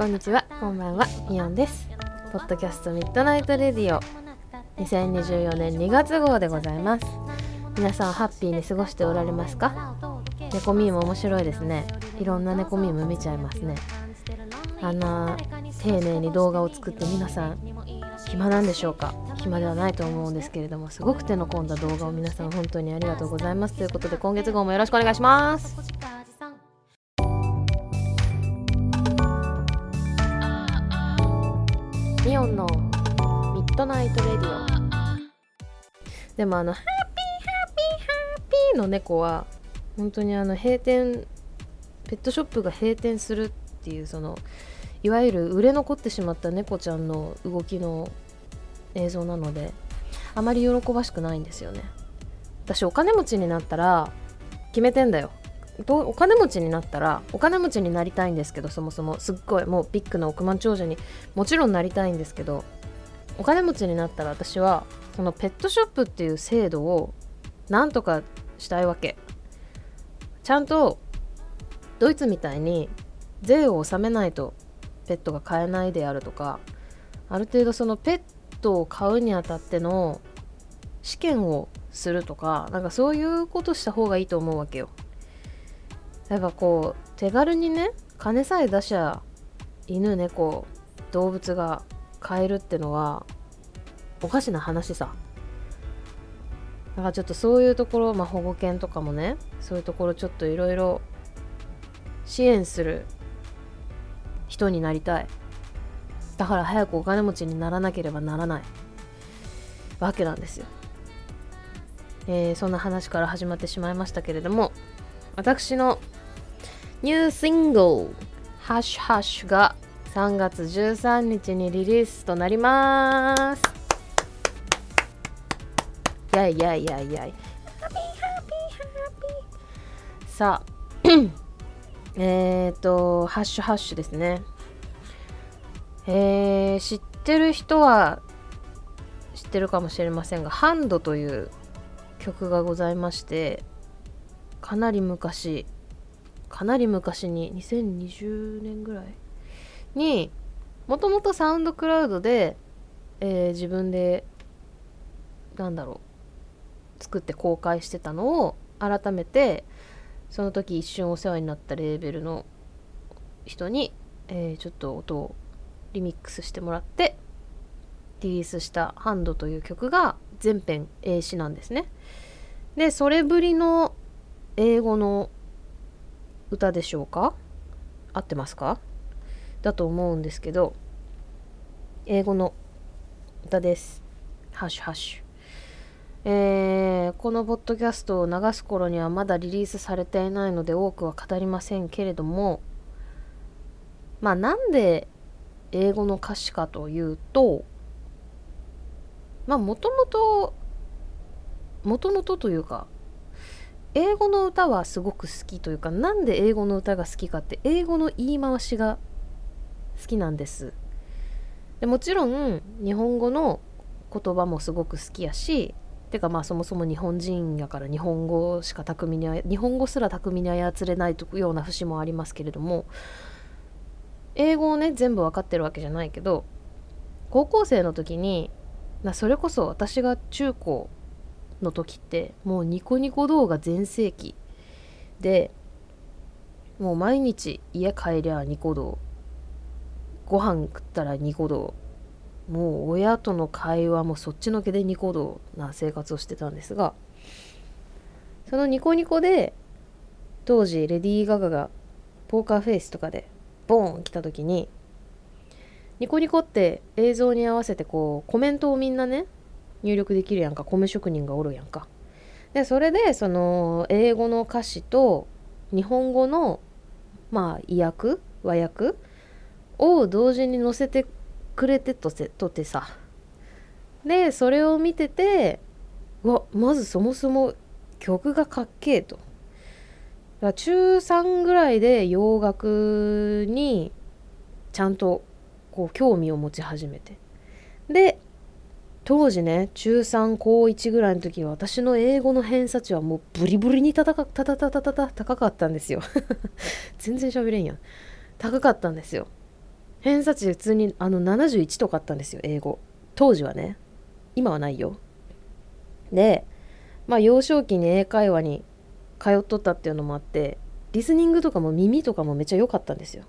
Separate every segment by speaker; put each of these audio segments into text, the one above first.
Speaker 1: こんにちはこんばんはみおんです。ポッドキャストミッドナイトレディオ。2024年2月号でございます。皆さんハッピーに過ごしておられますか？猫ミーム面白いですね。いろんな猫ミーム見ちゃいますね。あんな丁寧に動画を作って皆さん暇なんでしょうか？暇ではないと思うんですけれどもすごく手の込んだ動画を皆さん本当にありがとうございます。ということで今月号もよろしくお願いします。ミオのミッドナイトレディオ。でもあのハッピーハッピーハッピーの猫は本当にあの閉店ペットショップが閉店するっていうそのいわゆる売れ残ってしまった猫ちゃんの動きの映像なのであまり喜ばしくないんですよね。私お金持ちになったら決めてんだよ。お金持ちになったらお金持ちになりたいんですけどそもそもすっごいもうビッグな億万長者にもちろんなりたいんですけどお金持ちになったら私はそのペットショップっていう制度をなんとかしたいわけちゃんとドイツみたいに税を納めないとペットが買えないであるとかある程度そのペットを買うにあたっての試験をするとかなんかそういうことした方がいいと思うわけよ。やっぱこう手軽にね金さえ出しゃ犬猫動物が買えるってのはおかしな話さ。だからちょっとそういうところ、まあ、保護犬とかもねそういうところちょっといろいろ支援する人になりたい。だから早くお金持ちにならなければならない。わけなんですよ、えー、そんな話から始まってしまいましたけれども私のニューシングル「ハッシュハッシュが3月13日にリリースとなります。やいやいやいやい。さあ えっ、とハッシュハッシュですね。えー、知ってる人は知ってるかもしれませんが「ハンド」という曲がございましてかなり昔かなり昔に2020年ぐらいにもともとサウンドクラウドで、えー、自分でなんだろう作って公開してたのを改めてその時一瞬お世話になったレーベルの人に、えー、ちょっと音をリミックスしてもらってリリースした「ハンド」という曲が全編英詞なんですね。でそれぶりの英語の歌でしょうか？合ってますか？だと思うんですけど英語の歌です。ハッシュハッシュ。えー、このポッドキャストを流す頃にはまだリリースされていないので多くは語りませんけれどもまあなんで英語の歌詞かというとまあもともともともとというか英語の歌はすごく好きというかなんで英語の歌が好きかって英語の言い回しが好きなんです。でもちろん日本語の言葉もすごく好きやしてかまあそもそも日本人やから日本語しか巧みに日本語すら巧みに操れないというような節もありますけれども英語をね全部分かってるわけじゃないけど高校生の時にそれこそ私が中高の時ってもうニコニコ動画全盛期でもう毎日家帰りゃニコ動。ご飯食ったらニコ動。もう親との会話もそっちのけでニコ動な生活をしてたんですがそのニコニコで当時レディー・ガガがポーカーフェイスとかでボーン来た時にニコニコって映像に合わせてこうコメントをみんなね入力できるやんか米職人がおるやんか。でそれでその英語の歌詞と日本語のまあ意訳和訳を同時に載せてくれてとせとてさ。でそれを見ててわまずそもそも曲がかっけえと。中3ぐらいで洋楽にちゃんとこう興味を持ち始めて。で当時ね中3高1ぐらいの時は私の英語の偏差値はもうブリブリにたたかたたたたたた高かったんですよ。全然喋れんやん。高かったんですよ。偏差値普通にあの71とかあったんですよ英語。当時はね。今はないよ。でまあ幼少期に英会話に通っとったっていうのもあってリスニングとかも耳とかもめっちゃ良かったんですよ。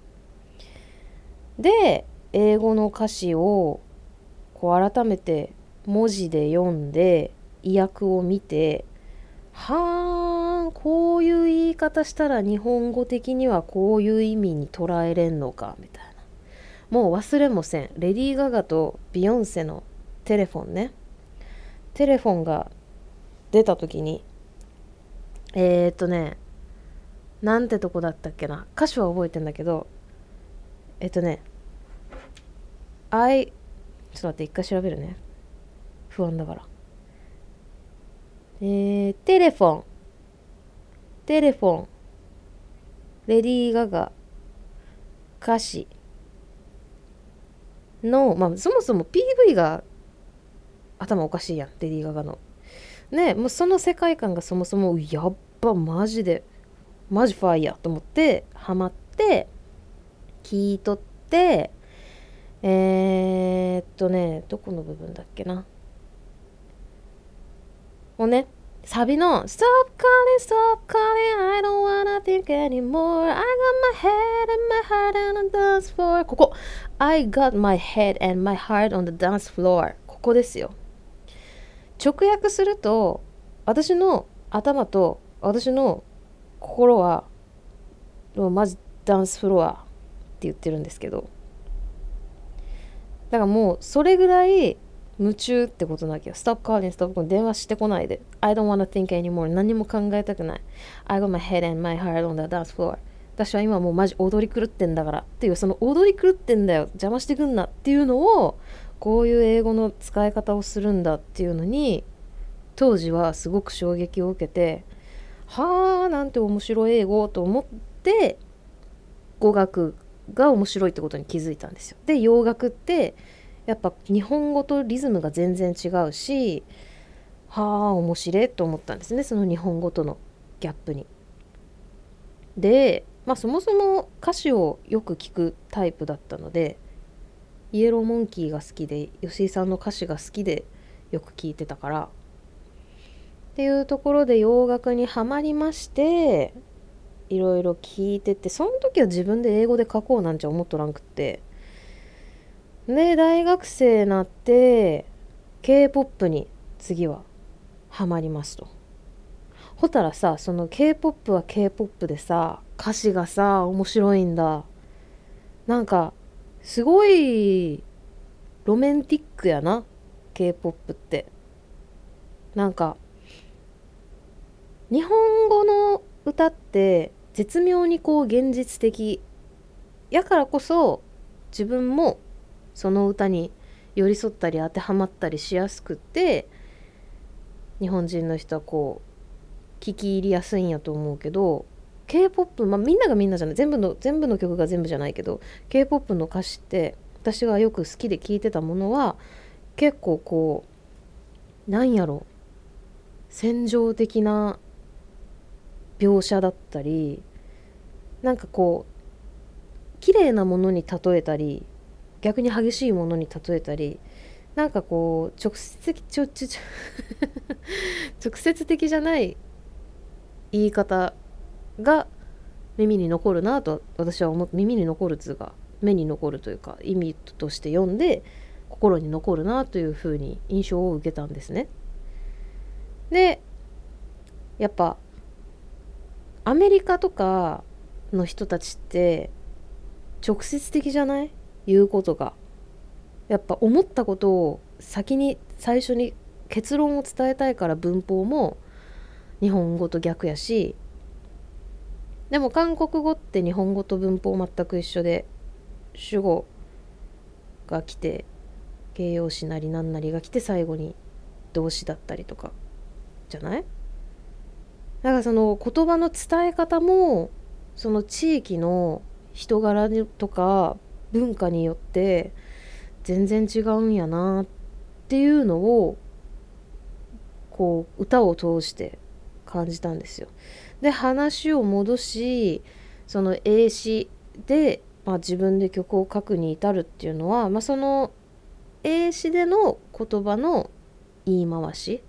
Speaker 1: で英語の歌詞をこう改めて文字で読んで意訳を見てはあこういう言い方したら日本語的にはこういう意味に捉えれんのかみたいな。もう忘れもせん。レディー・ガガとビヨンセのテレフォンね。テレフォンが出た時にえー、っとねなんてとこだったっけな。歌詞は覚えてんだけどえっとね I ちょっと待って一回調べるね。不安だから。えー、テレフォン。テレフォン。レディー・ガガ歌詞のまあそもそも PV が頭おかしいやん。レディー・ガガの。ねもうその世界観がそもそもやっぱマジでマジファイヤーと思ってハマって聞いとってえー、っとねどこの部分だっけな。もうねサビの Stop calling, stop calling, I don't wanna think anymore I got my head and my heart on the dance floor ここ I got my head and my heart on the dance floor ここですよ直訳すると私の頭と私の心はもうマジダンスフロアって言ってるんですけどだからもうそれぐらい夢中ってことなきゃ。Stop calling, stop calling 電話してこないで。I don't wanna think anymore 何も考えたくない。I got my head and my heart on the dance floor 私は今もうマジ踊り狂ってんだからっていうその踊り狂ってんだよ。邪魔してくんなっていうのをこういう英語の使い方をするんだっていうのに当時はすごく衝撃を受けてはあなんて面白い英語と思って語学が面白いってことに気づいたんですよ。で洋楽ってやっぱ日本語とリズムが全然違うしはあ面白いと思ったんですねその日本語とのギャップに。でまあそもそも歌詞をよく聞くタイプだったのでイエローモンキーが好きで吉井さんの歌詞が好きでよく聞いてたからっていうところで洋楽にはまりましていろいろ聞いててその時は自分で英語で書こうなんて思っとらんくってで大学生になって K-POP に次はハマりますと。ほたらさその K-POP は K-POP でさ歌詞がさ面白いんだ。なんかすごいロメンティックやな K-POP って。なんか日本語の歌って絶妙にこう現実的。やからこそ自分もその歌に寄り添ったり当てはまったりしやすくて日本人の人はこう聞き入りやすいんやと思うけど K-POP まあみんながみんなじゃない。全部の全部の曲が全部じゃないけど K-POP の歌詞って私がよく好きで聴いてたものは結構こうなんやろ。戦場的な描写だったりなんかこう綺麗なものに例えたり逆に激しいものに例えたりなんかこう直接的ちょちょ 直接的じゃない言い方が耳に残るなと私は思っ耳に残るつうか目に残るというか意味として読んで心に残るなというふうに印象を受けたんですね。でやっぱアメリカとかの人たちって直接的じゃない言うことがやっぱ思ったことを先に最初に結論を伝えたいから文法も日本語と逆やしでも韓国語って日本語と文法全く一緒で主語が来て形容詞なり何なりが来て最後に動詞だったりとかじゃない？だからその言葉の伝え方もその地域の人柄とか文化によって全然違うんやなっていうのをこう歌を通して感じたんですよ。で話を戻しその英詞でまあ、自分で曲を書くに至るっていうのは、まあ、その英詞での言葉の言い回し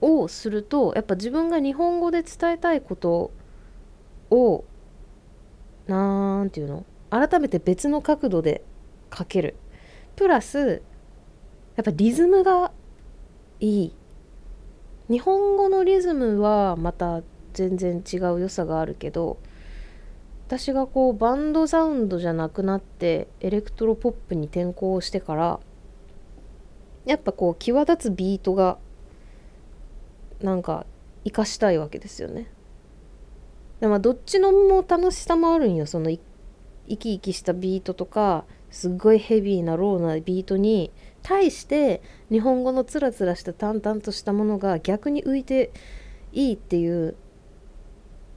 Speaker 1: をするとやっぱ自分が日本語で伝えたいことをなんていうの？改めて別の角度で書けるプラスやっぱリズムがいい日本語のリズムはまた全然違う良さがあるけど私がこうバンドサウンドじゃなくなってエレクトロポップに転向してからやっぱこう際立つビートがなんか生かしたいわけですよね。でもどっちのも楽しさもあるんよその生き生きしたビートとかすっごいヘビーなローなビートに対して日本語のつらつらした淡々としたものが逆に浮いていいっていう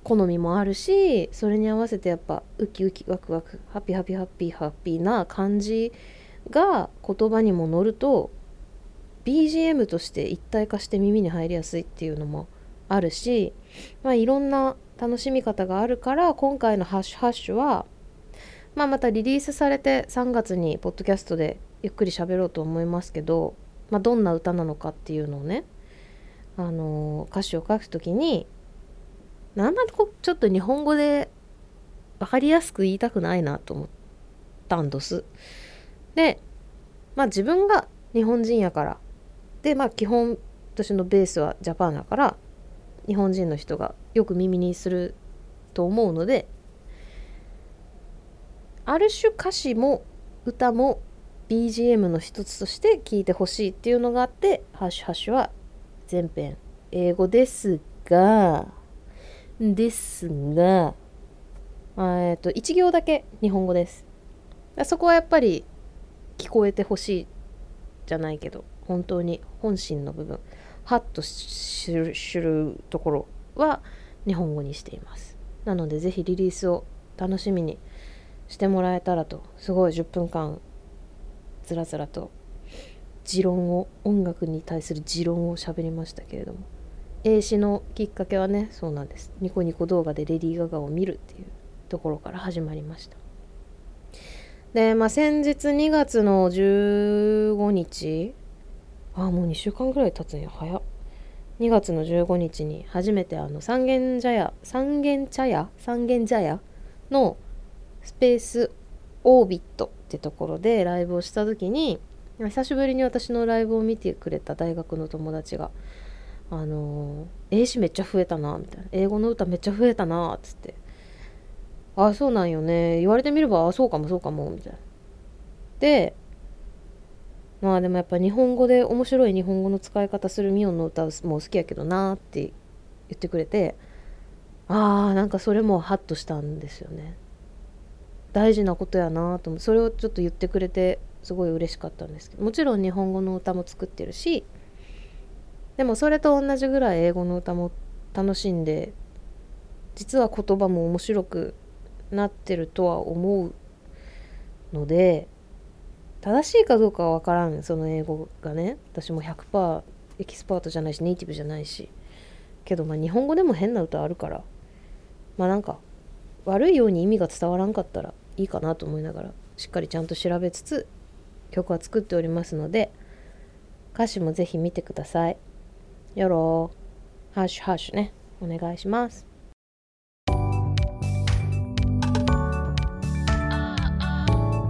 Speaker 1: 好みもあるしそれに合わせてやっぱウキウキワクワクハッピーハッピーハッピーハッピーな感じが言葉にも乗ると BGM として一体化して耳に入りやすいっていうのもあるし、まあ、いろんな楽しみ方があるから今回の「ハッシュハッシュは」まあ、またリリースされて3月にポッドキャストでゆっくり喋ろうと思いますけど、まあ、どんな歌なのかっていうのをね、あの、歌詞を書くときにあんまりちょっと日本語で分かりやすく言いたくないなと思ったんです。でまあ自分が日本人やからでまあ基本私のベースはジャパンだから日本人の人がよく耳にすると思うのである種歌詞も歌も BGM の一つとして聞いてほしいっていうのがあって「ハッシュハッシュ」は全編英語ですがですがえっと1行だけ日本語です。そこはやっぱり聞こえてほしいじゃないけど本当に本心の部分。ハッとするところは日本語にしています。なのでぜひリリースを楽しみにしてもらえたらと。すごい10分間つらつらと持論を音楽に対する持論を喋りましたけれども。英詞のきっかけはねそうなんです。ニコニコ動画でレディー・ガガを見るっていうところから始まりました。でまあ先日2月の15日あもう2週間ぐらい経つんや。早っ。2月の15日に初めてあの三軒茶屋三軒茶屋三軒茶屋のスペースオービットってところでライブをした時に久しぶりに私のライブを見てくれた大学の友達が「あの英詞めっちゃ増えたな」みたいな「英語の歌めっちゃ増えたな」っつって「ああそうなんよね。言われてみればああそうかもそうかも」みたいな。でまあでもやっぱ日本語で面白い日本語の使い方するミオンの歌もう好きやけどなって言ってくれてああなんかそれもハッとしたんですよね。大事なことやなと思それをちょっと言ってくれてすごい嬉しかったんですけど。もちろん日本語の歌も作ってるし。でもそれと同じぐらい英語の歌も楽しんで。実は言葉も面白くなってるとは思うので。正しいかどうかは分からん。その英語がね。私も100%エキスパートじゃないしネイティブじゃないし。けどまあ日本語でも変な歌あるから。まあなんか悪いように意味が伝わらんかったら。いいかなと思いながらしっかりちゃんと調べつつ曲は作っておりますので歌詞もぜひ見てください。よろハッシュハッシュね。お願いします。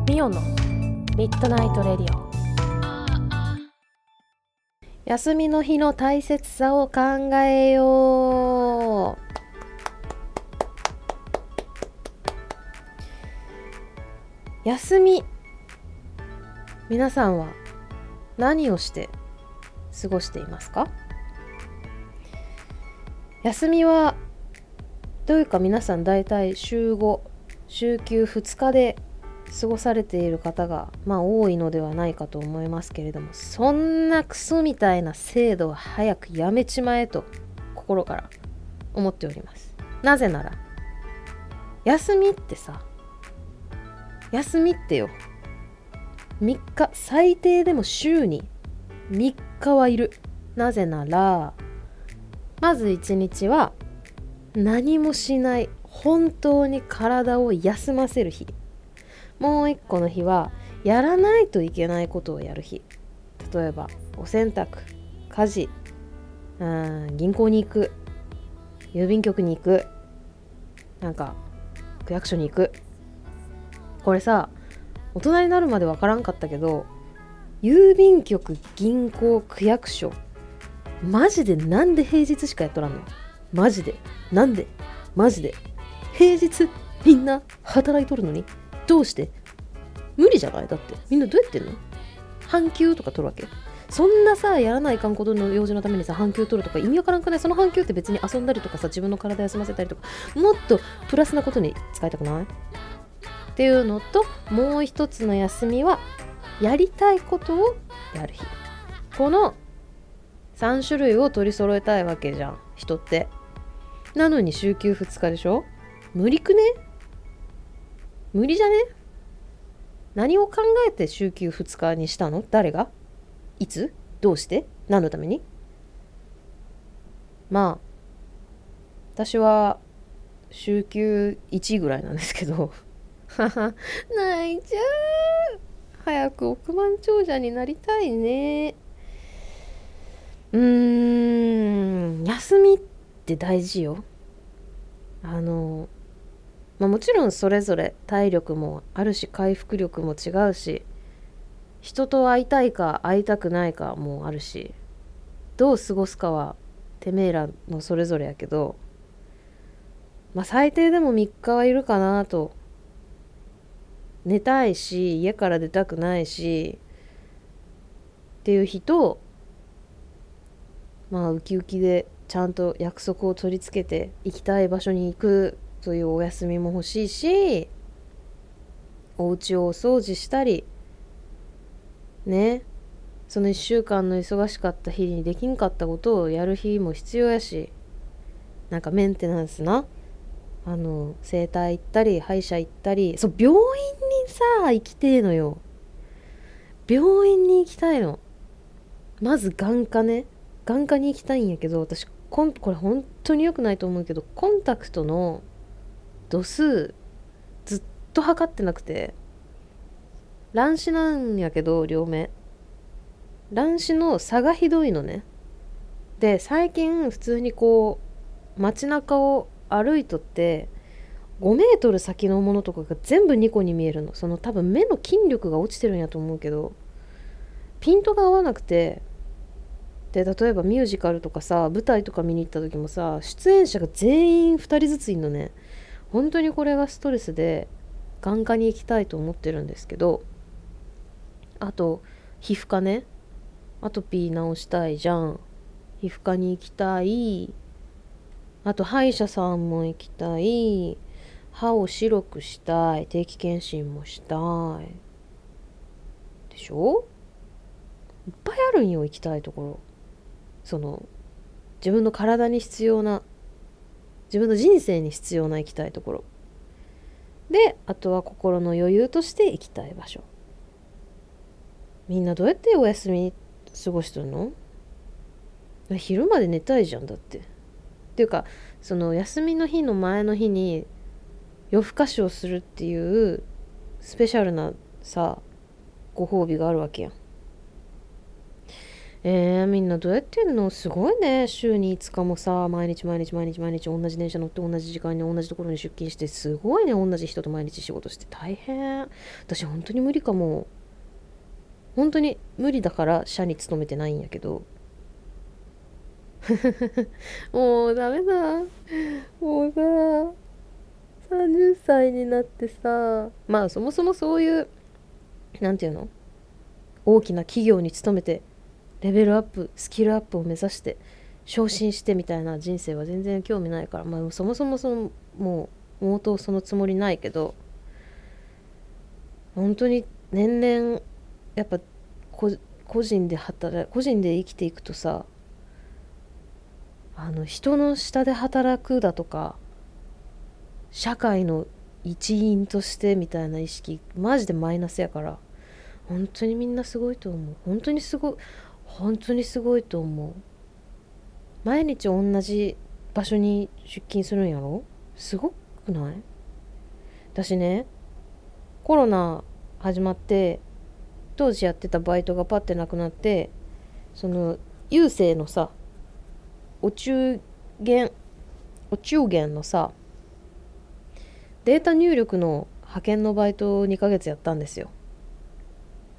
Speaker 1: ミオのミッドナイトレディオ。休みの日の大切さを考えよう。休み。皆さんは何をして過ごしていますか？休みはどういうか皆さん大体週5週休2日で過ごされている方がまあ多いのではないかと思いますけれどもそんなクソみたいな制度は早くやめちまえと心から思っております。なぜなら休みってさ休みってよ。3日最低でも週に3日はいる。なぜならまず1日は何もしない本当に体を休ませる日。もう一個の日はやらないといけないことをやる日。例えばお洗濯家事うん銀行に行く郵便局に行くなんか区役所に行く。これさ大人になるまで分からんかったけど郵便局銀行区役所マジでなんで平日しかやっとらんのマジで。なんで？マジで。平日みんな働いとるのに？どうして？無理じゃない？だって。みんなどうやってんの？半休とか取るわけ？そんなさやらないかんことの用事のためにさ半休取るとか意味わからんくない？その半休って別に遊んだりとかさ自分の体休ませたりとかもっとプラスなことに使いたくない？っていうのともう一つの休みはやりたいことをやる日。この3種類を取り揃えたいわけじゃん人って。なのに週休2日でしょ？無理くね？無理じゃね？何を考えて週休2日にしたの？誰が？いつ？どうして？何のために？まあ私は週休1ぐらいなんですけど。泣いちゃう。早く億万長者になりたいね。うーん。休みって大事よ。あのまあ、もちろんそれぞれ体力もあるし回復力も違うし人と会いたいか会いたくないかもあるしどう過ごすかはてめえらのそれぞれやけどまあ最低でも3日はいるかなと寝たいし家から出たくないしっていう人まあウキウキでちゃんと約束を取り付けて行きたい場所に行くというお休みも欲しいしお家をお掃除したりねその1週間の忙しかった日にできんかったことをやる日も必要やしなんかメンテナンスなあの整体行ったり歯医者行ったりそう病院にさ行きてえのよ。病院に行きたいの。まず眼科ね。眼科に行きたいんやけど私こんこれ本当に良くないと思うけどコンタクトの度数ずっと測ってなくて。乱視なんやけど両目。乱視の差がひどいのね。で最近普通にこう街中を歩いとって5メートル先のものとかが全部2個に見えるの。その多分目の筋力が落ちてるんやと思うけどピントが合わなくてで例えばミュージカルとかさ舞台とか見に行った時もさ出演者が全員2人ずついるのね。本当にこれがストレスで眼科に行きたいと思ってるんですけどあと皮膚科ね。アトピー治したいじゃん。皮膚科に行きたい。あと歯医者さんも行きたい。歯を白くしたい。定期検診もしたい。でしょ？いっぱいあるんよ行きたいところ。その自分の体に必要な自分の人生に必要な行きたいところ。であとは心の余裕として行きたい場所。みんなどうやってお休み過ごしてるの？昼まで寝たいじゃんだって。っていうかその休みの日の前の日に夜更かしをするっていうスペシャルなさご褒美があるわけやん。えー、みんなどうやってんの？すごいね。週に5日もさ毎日毎日毎日毎日同じ電車乗って同じ時間に同じところに出勤してすごいね。同じ人と毎日仕事して。大変。私本当に無理かも。本当に無理だから社に勤めてないんやけど。もうダメだ。もうさ30歳になってさまあそもそもそういう何て言うの？大きな企業に勤めてレベルアップスキルアップを目指して昇進してみたいな人生は全然興味ないから、まあ、そもそもそのもう冒頭そのつもりないけど本当に年々やっぱ個人で働個人で生きていくとさあの人の下で働くだとか社会の一員としてみたいな意識マジでマイナスやから本当にみんなすごいと思う。本当にすごい本当にすごいと思う。毎日同じ場所に出勤するんやろ？すごくない？私ねコロナ始まって当時やってたバイトがパッてなくなってその郵政のさお中元お中元のさデータ入力の派遣のバイトを2ヶ月やったんですよ。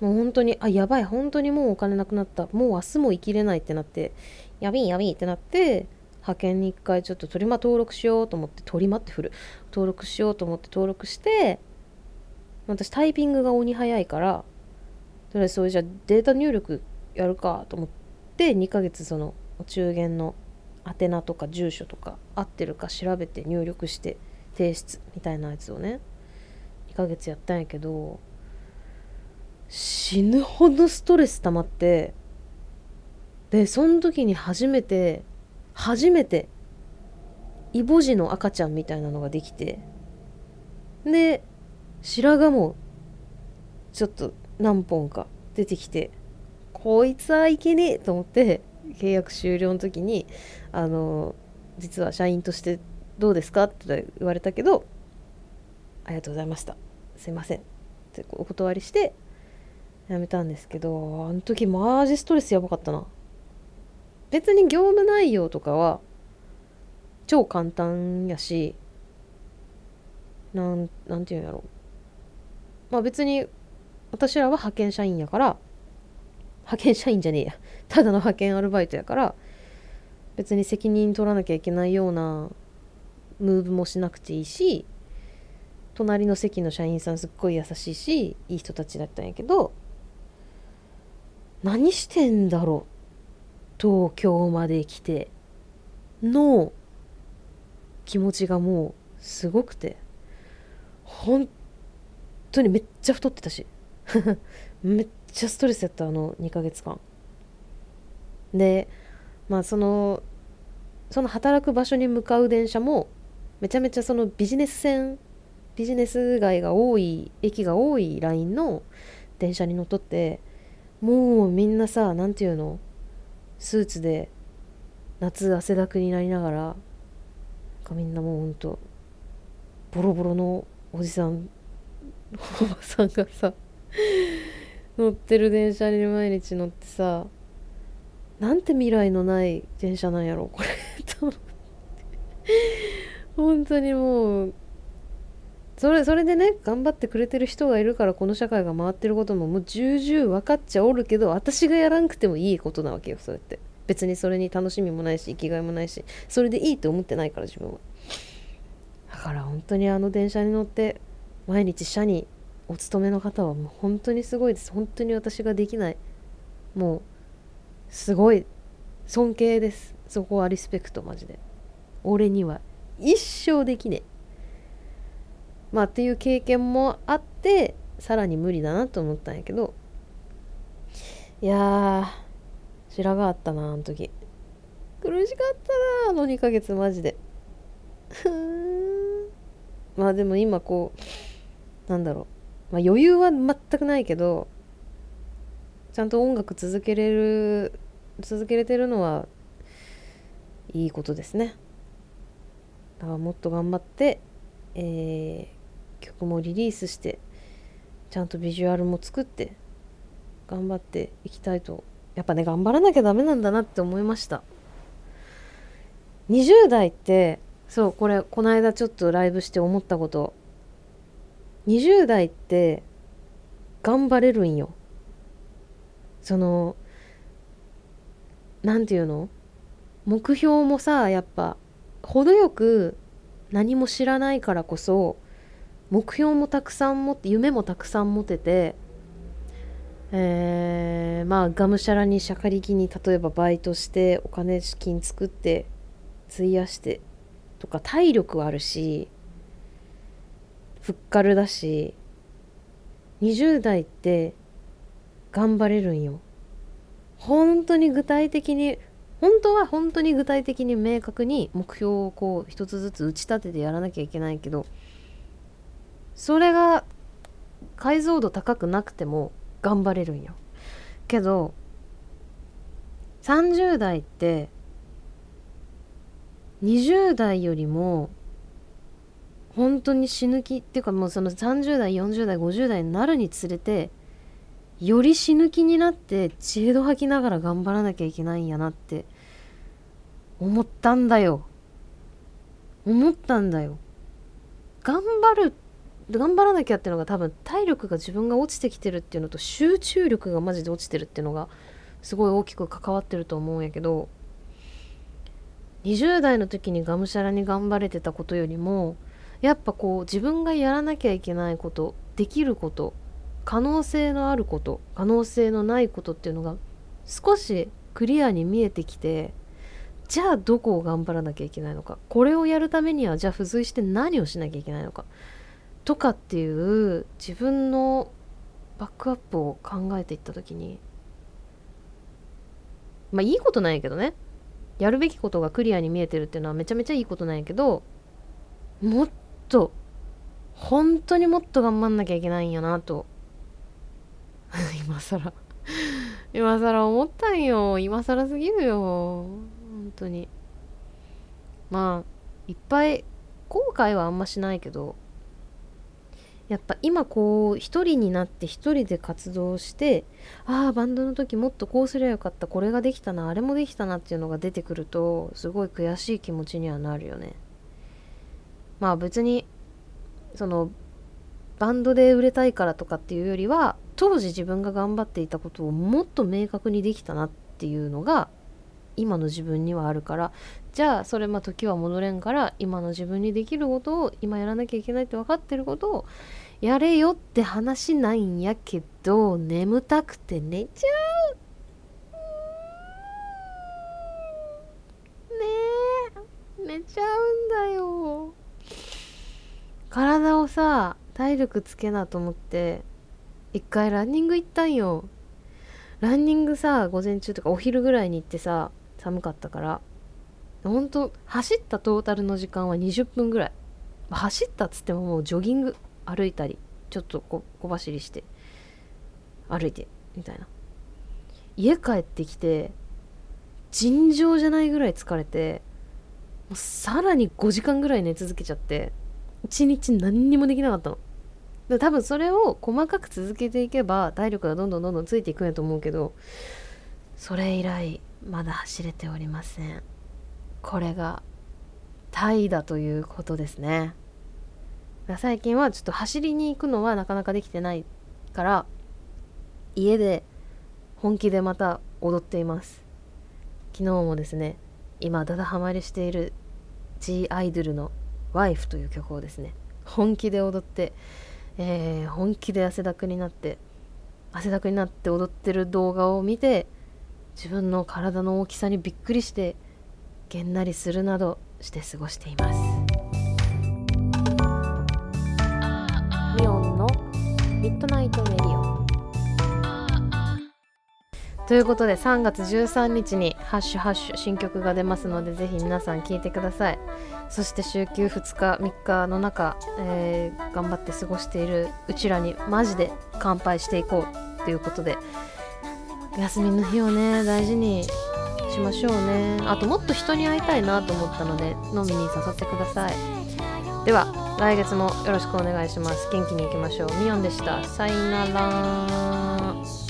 Speaker 1: もう本当にあやばい本当にもうお金なくなった。もう明日も生きれないってなってやべいやべいってなって派遣に一回ちょっとトリマ登録しようと思ってトリマって振る。登録しようと思って登録して私タイピングが鬼早いからとりあえずそれじゃデータ入力やるかと思って2ヶ月そのお中元の宛名とか住所とか合ってるか調べて入力して提出みたいなやつをね2ヶ月やったんやけど死ぬほどストレス溜まってでその時に初めて初めてイボ痔の赤ちゃんみたいなのができてで白髪もちょっと何本か出てきてこいつはいけねえと思って契約終了の時にあの実は社員としてどうですかって言われたけどありがとうございました。すいません。ってお断りしてやめたんですけどあの時マジストレスやばかったな。別に業務内容とかは超簡単やしなんなんていうんやろ。まあ別に私らは派遣社員やから派遣社員じゃねえや。ただの派遣アルバイトやから別に責任取らなきゃいけないようなムーブもしなくていいし隣の席の社員さんすっごい優しいしいい人たちだったんやけど何してんだろう東京まで来ての気持ちがもうすごくて本当にめっちゃ太ってたし めっちゃストレスやったあの2ヶ月間。でまあそのその働く場所に向かう電車もめちゃめちゃそのビジネス線ビジネス街が多い駅が多いラインの電車に乗っとってもうみんなさ何て言うのスーツで夏汗だくになりながらみんなもうほんとボロボロのおじさんおばさんがさ乗ってる電車に毎日乗ってさなんて未来のない電車なんやろこれ。と思って本当にもうそれそれでね頑張ってくれてる人がいるからこの社会が回ってることももう重々分かっちゃおるけど私がやらんくてもいいことなわけよそれって。別にそれに楽しみもないし生きがいもないしそれでいいと思ってないから自分は。だから本当にあの電車に乗って毎日社にお勤めの方はもう本当にすごいです。本当に私ができない。もうすごい尊敬です。そこはリスペクトマジで。俺には一生できねえ。まあっていう経験もあってさらに無理だなと思ったんやけど。いやー白髪あったなあの時。苦しかったなあの2ヶ月マジで。まあでも今こうなんだろう、まあ、余裕は全くないけどちゃんと音楽続けれる続けれてるのはいいことですね。だからもっと頑張って、えー、曲もリリースしてちゃんとビジュアルも作って頑張っていきたいとやっぱね頑張らなきゃダメなんだなって思いました。20代ってそうこれこの間ちょっとライブして思ったこと。20代って頑張れるんよ。その何て言うの？目標もさやっぱ程よく何も知らないからこそ目標もたくさん持って夢もたくさん持ててえー、まあがむしゃらにしゃかりきに例えばバイトしてお金資金作って費やしてとか体力あるしふっかるだし20代って頑張れるんよ。本当に具体的に本当は本当に具体的に明確に目標をこう一つずつ打ち立ててやらなきゃいけないけどそれが解像度高くなくても頑張れるんよ。けど30代って20代よりも本当に死ぬ気っていうかもうその30代40代50代になるにつれてより死ぬ気になって知恵度吐きながら頑張らなきゃいけないんやなって思ったんだよ。思ったんだよ。頑張る頑張らなきゃっていうのが多分体力が自分が落ちてきてるっていうのと集中力がマジで落ちてるっていうのがすごい大きく関わってると思うんやけど20代の時にがむしゃらに頑張れてたことよりもやっぱこう自分がやらなきゃいけないことできること可能性のあること可能性のないことっていうのが少しクリアに見えてきてじゃあどこを頑張らなきゃいけないのかこれをやるためにはじゃあ付随して何をしなきゃいけないのかとかっていう自分のバックアップを考えていった時にまあいいことなんやけどね。やるべきことがクリアに見えてるっていうのはめちゃめちゃいいことなんやけどもっと本当にもっと頑張んなきゃいけないんやなと 今更。今更思ったんよ。今更すぎるよ。本当に。まあいっぱい後悔はあんましないけどやっぱ今こう一人になって一人で活動してああバンドの時もっとこうすりゃよかった。これができたな。あれもできたなっていうのが出てくるとすごい悔しい気持ちにはなるよね。まあ別にそのバンドで売れたいからとかっていうよりは当時自分が頑張っていたことをもっと明確にできたなっていうのが今の自分にはあるから。じゃあそれまあ時は戻れんから今の自分にできることを今やらなきゃいけないって分かってることをやれよって話ないんやけど眠たくて寝ちゃう。ねえ。寝ちゃうんだよ。体をさ体力つけなと思って一回ランニング行ったんよ。ランニングさ午前中とかお昼ぐらいに行ってさ寒かったから。ほんと走ったトータルの時間は20分ぐらい。走ったっつってももうジョギング歩いたりちょっと小走りして歩いてみたいな。家帰ってきて尋常じゃないぐらい疲れてもうさらに5時間ぐらい寝続けちゃって一日何にもできなかったの。で多分それを細かく続けていけば体力がどんどんどんどんついていくんやと思うけどそれ以来まだ走れておりません。これがタイだということですね。最近はちょっと走りに行くのはなかなかできてないから家で本気でまた踊っています。昨日もですね今だだハマりしている G アイドルの「ワイフという曲をですね本気で踊って、えー、本気で汗だくになって汗だくになって踊ってる動画を見て自分の体の大きさにびっくりしてげんなりするなどして過ごしています。ミオンのミッドナイトメディオということで3月13日にハッシュハッシュ新曲が出ますのでぜひ皆さん聴いてください。そして週休2日3日の中、えー、頑張って過ごしているうちらにマジで乾杯していこうということで休みの日をね大事にしましょうね。あともっと人に会いたいなと思ったので飲みに誘ってください。では来月もよろしくお願いします。元気にいきましょう。ミヨンでした。さよなら。